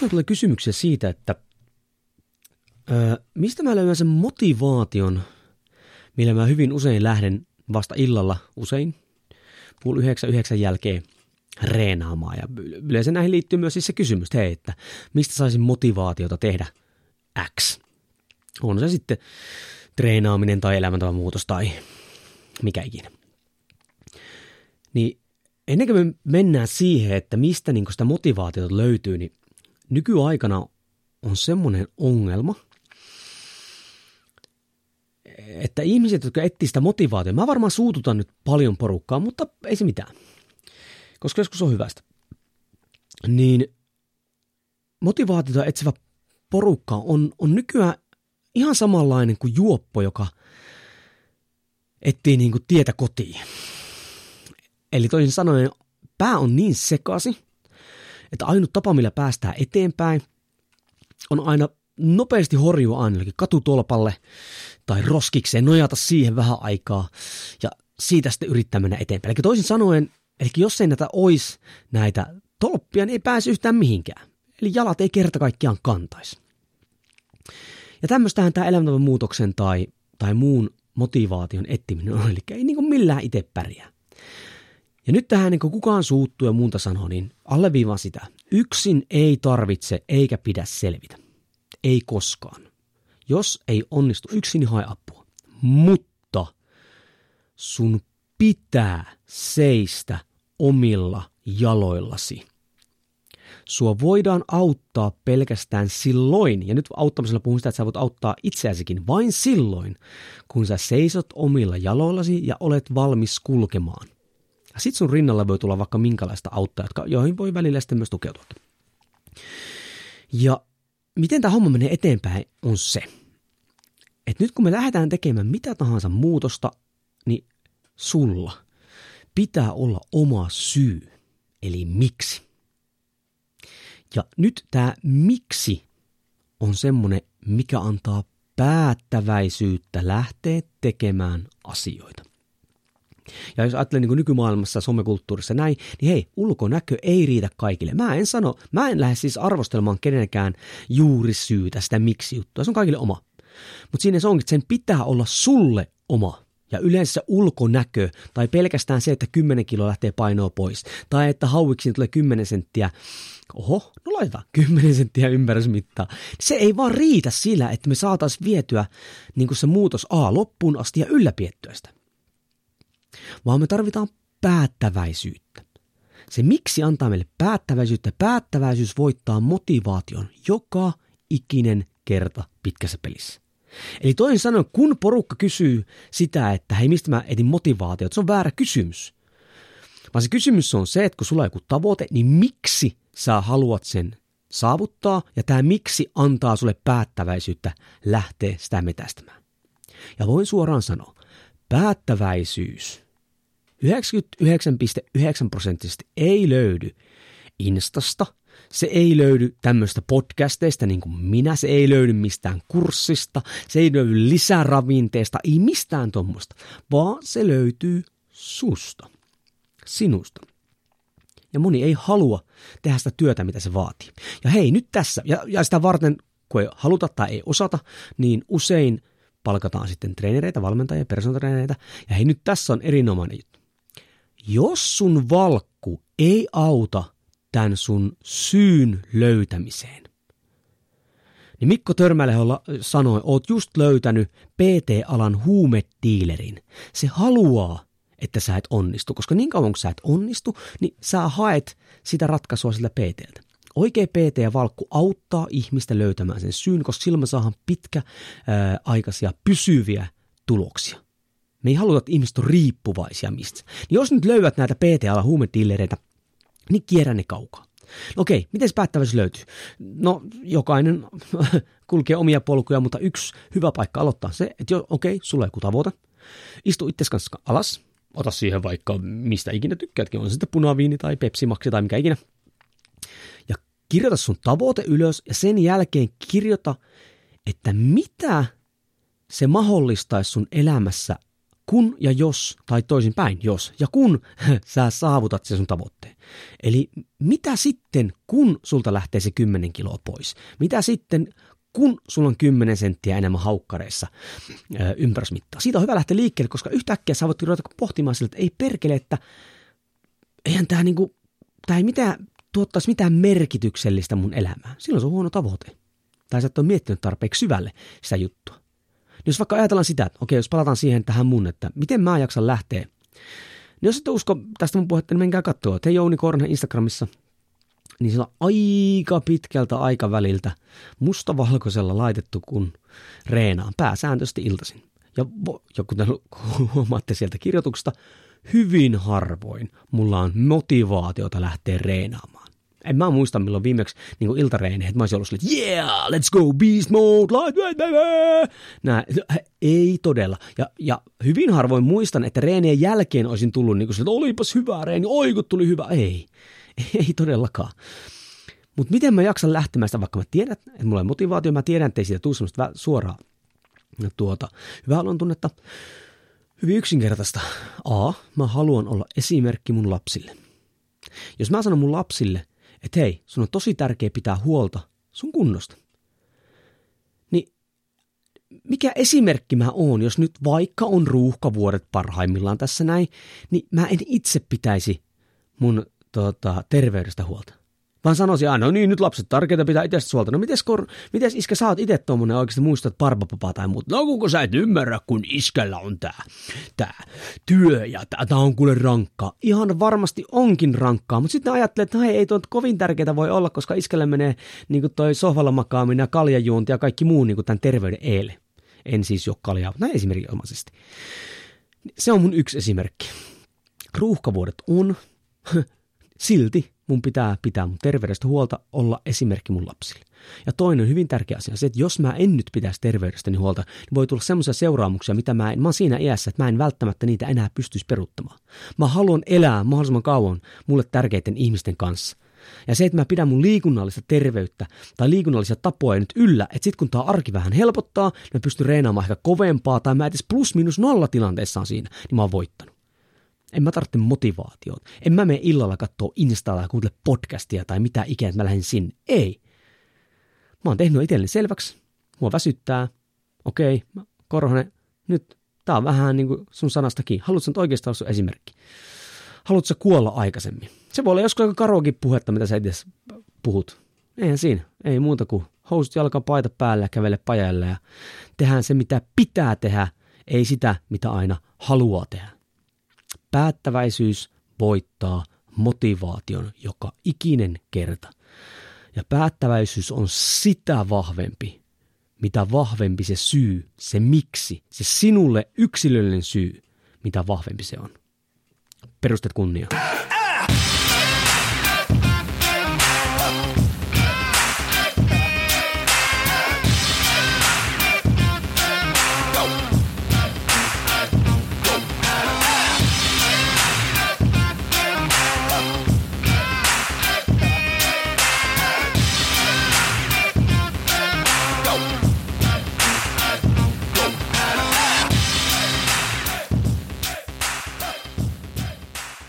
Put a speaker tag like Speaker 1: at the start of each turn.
Speaker 1: Usein tulee kysymyksiä siitä, että ö, mistä mä löydän sen motivaation, millä mä hyvin usein lähden vasta illalla, usein puoli yhdeksän, yhdeksän jälkeen reenaamaan. Ja yleensä näihin liittyy myös siis se kysymys, että hei, että mistä saisin motivaatiota tehdä X. On se sitten treenaaminen tai elämäntavan muutos tai mikä ikinä. Niin ennen kuin me mennään siihen, että mistä niin sitä motivaatiota löytyy, niin nykyaikana on semmoinen ongelma, että ihmiset, jotka etsivät sitä motivaatiota, mä varmaan suututan nyt paljon porukkaa, mutta ei se mitään, koska joskus on hyvästä. Niin motivaatiota etsivä porukka on, on nykyään ihan samanlainen kuin juoppo, joka etsii niin kuin tietä kotiin. Eli toisin sanoen, pää on niin sekasi, että ainut tapa, millä päästään eteenpäin, on aina nopeasti horjua ainakin katutolpalle tai roskikseen, nojata siihen vähän aikaa ja siitä sitten yrittää mennä eteenpäin. Eli toisin sanoen, eli jos ei näitä olisi näitä tolppia, niin ei pääse yhtään mihinkään. Eli jalat ei kerta kaikkiaan kantaisi. Ja tämmöistähän tämä elämäntavan muutoksen tai, tai muun motivaation etsiminen on, eli ei niin kuin millään itse pärjää. Ja nyt tähän niin kuin kukaan suuttuu ja muuta sanoo, niin alleviivaan sitä. Yksin ei tarvitse eikä pidä selvitä. Ei koskaan. Jos ei onnistu yksin, niin hae apua. Mutta sun pitää seistä omilla jaloillasi. Sua voidaan auttaa pelkästään silloin, ja nyt auttamisella puhun sitä, että sä voit auttaa itseäsikin vain silloin, kun sä seisot omilla jaloillasi ja olet valmis kulkemaan – sitten sun rinnalla voi tulla vaikka minkälaista auttaa, jotka, joihin voi välillä sitten myös tukeutua. Ja miten tämä homma menee eteenpäin on se, että nyt kun me lähdetään tekemään mitä tahansa muutosta, niin sulla pitää olla oma syy, eli miksi. Ja nyt tämä miksi on semmoinen, mikä antaa päättäväisyyttä lähteä tekemään asioita. Ja jos ajattelee niin nykymaailmassa, somekulttuurissa näin, niin hei, ulkonäkö ei riitä kaikille. Mä en sano, mä en lähde siis arvostelemaan kenenkään juurisyytä, sitä miksi juttua. Se on kaikille oma. Mutta siinä se onkin, että sen pitää olla sulle oma. Ja yleensä ulkonäkö, tai pelkästään se, että 10 kiloa lähtee painoa pois, tai että hauiksiin tulee 10 senttiä, oho, no laita 10 senttiä ympärysmittaa. Se ei vaan riitä sillä, että me saataisiin vietyä niin se muutos A loppuun asti ja ylläpiettyä sitä vaan me tarvitaan päättäväisyyttä. Se miksi antaa meille päättäväisyyttä, päättäväisyys voittaa motivaation joka ikinen kerta pitkässä pelissä. Eli toisin sanoen, kun porukka kysyy sitä, että hei mistä mä etin motivaatiota, se on väärä kysymys. Vaan se kysymys on se, että kun sulla on joku tavoite, niin miksi sä haluat sen saavuttaa, ja tämä miksi antaa sulle päättäväisyyttä lähteä sitä metästämään. Ja voin suoraan sanoa, päättäväisyys. 99,9 prosenttisesti ei löydy Instasta, se ei löydy tämmöistä podcasteista niin kuin minä, se ei löydy mistään kurssista, se ei löydy lisäravinteesta, ei mistään tuommoista, vaan se löytyy susta, sinusta. Ja moni ei halua tehdä sitä työtä, mitä se vaatii. Ja hei, nyt tässä, ja, ja sitä varten, kun ei haluta tai ei osata, niin usein palkataan sitten treenereitä, valmentajia, personatreenereitä. Ja hei, nyt tässä on erinomainen juttu. Jos sun valkku ei auta tämän sun syyn löytämiseen, niin Mikko Törmäleholla sanoi, oot just löytänyt PT-alan huumetiilerin. Se haluaa, että sä et onnistu, koska niin kauan kun sä et onnistu, niin sä haet sitä ratkaisua sillä PTltä. Oikea PT ja valkku auttaa ihmistä löytämään sen syyn, koska silloin me saadaan pitkäaikaisia pysyviä tuloksia. Me ei haluta, että ihmiset on riippuvaisia mistä. Niin jos nyt löydät näitä PT-alan huumedillereitä, niin kierrä ne kaukaa. No okei, miten se päättävyys löytyy? No jokainen kulkee omia polkuja, mutta yksi hyvä paikka aloittaa se, että jo, okei, sulla on joku tavoite. Istu itse kanssa alas, ota siihen vaikka mistä ikinä tykkäätkin, on se sitten punaviini tai pepsimaksi tai mikä ikinä. Kirjoita sun tavoite ylös ja sen jälkeen kirjoita, että mitä se mahdollistaisi sun elämässä kun ja jos, tai toisin päin, jos ja kun sä saavutat sen sun tavoitteen. Eli mitä sitten, kun sulta lähtee se 10 kiloa pois? Mitä sitten, kun sulla on 10 senttiä enemmän haukkareissa ympärysmittaa? Siitä on hyvä lähteä liikkeelle, koska yhtäkkiä sä voit ruveta pohtimaan sille, että ei perkele, että eihän tämä niinku, tää ei mitään, tuottaisi mitään merkityksellistä mun elämään. Silloin se on huono tavoite. Tai sä et ole miettinyt tarpeeksi syvälle sitä juttua. Niin jos vaikka ajatellaan sitä, että okei, jos palataan siihen tähän mun, että miten mä jaksan lähteä. Niin jos et usko tästä mun puhetta, niin menkää katsoa. Te Jouni Korne Instagramissa, niin sillä on aika pitkältä aikaväliltä mustavalkoisella laitettu, kun reenaan pääsääntöisesti iltaisin. Ja, ja kuten huomaatte sieltä kirjoituksesta, hyvin harvoin mulla on motivaatiota lähteä reenaamaan. En mä muista milloin viimeksi niin iltareeneihin, että mä olisin ollut silleen, yeah, let's go, beast mode, light, Nää, ei todella. Ja, ja hyvin harvoin muistan, että reenien jälkeen olisin tullut niin kuin että olipas hyvä reeni, oi kun tuli hyvä. Ei, ei todellakaan. Mutta miten mä jaksan lähtemään sitä, vaikka mä tiedän, että mulla on motivaatio, mä tiedän, että ei siitä tule semmoista suoraa tuota, hyvää tunnetta. Hyvin yksinkertaista. A, mä haluan olla esimerkki mun lapsille. Jos mä sanon mun lapsille, että hei, sun on tosi tärkeä pitää huolta sun kunnosta. Niin mikä esimerkki mä oon, jos nyt vaikka on ruuhkavuodet parhaimmillaan tässä näin, niin mä en itse pitäisi mun tota, terveydestä huolta. Vaan sanoisin aina, no niin, nyt lapset tärkeitä pitää itse suolta. No mites, kor, mites iskä sä oot itse tuommoinen oikeasti muistat parbapapaa tai muuta? No kuinka sä et ymmärrä, kun iskällä on tää, tää työ ja tää, tää on kuule rankkaa. Ihan varmasti onkin rankkaa, mutta sitten ajattelee, että hei, ei tuo kovin tärkeää voi olla, koska iskälle menee niin kuin toi sohvalla makaaminen ja kaljajuonti ja kaikki muu niin kuin tämän terveyden eelle. En siis jo kaljaa, näin esimerkinomaisesti. Se on mun yksi esimerkki. Ruuhkavuodet on, silti mun pitää pitää mun terveydestä huolta, olla esimerkki mun lapsille. Ja toinen hyvin tärkeä asia on se, että jos mä en nyt pitäisi terveydestäni huolta, niin voi tulla semmoisia seuraamuksia, mitä mä en, mä oon siinä iässä, että mä en välttämättä niitä enää pystyisi peruuttamaan. Mä haluan elää mahdollisimman kauan mulle tärkeiden ihmisten kanssa. Ja se, että mä pidän mun liikunnallista terveyttä tai liikunnallisia tapoja nyt yllä, että sit kun tää arki vähän helpottaa, niin mä pystyn reenaamaan ehkä kovempaa tai mä edes plus minus nolla tilanteessa on siinä, niin mä oon voittanut. En mä tarvitse motivaatiota. En mä mene illalla katsoa Installa ja kuuntele podcastia tai mitä ikinä, että mä lähden sinne. Ei. Mä oon tehnyt itselleni selväksi. Mua väsyttää. Okei, Korhonen, nyt tää on vähän niin kuin sun sanastakin. Haluatko nyt oikeastaan olla sun esimerkki? Haluatko kuolla aikaisemmin? Se voi olla joskus aika karoakin puhetta, mitä sä itse puhut. Eihän siinä. Ei muuta kuin housut jalka paita päälle ja kävele pajalle ja tehdään se, mitä pitää tehdä, ei sitä, mitä aina haluaa tehdä. Päättäväisyys voittaa motivaation joka ikinen kerta. Ja päättäväisyys on sitä vahvempi, mitä vahvempi se syy, se miksi, se sinulle yksilöllinen syy, mitä vahvempi se on. Perustet kunnia.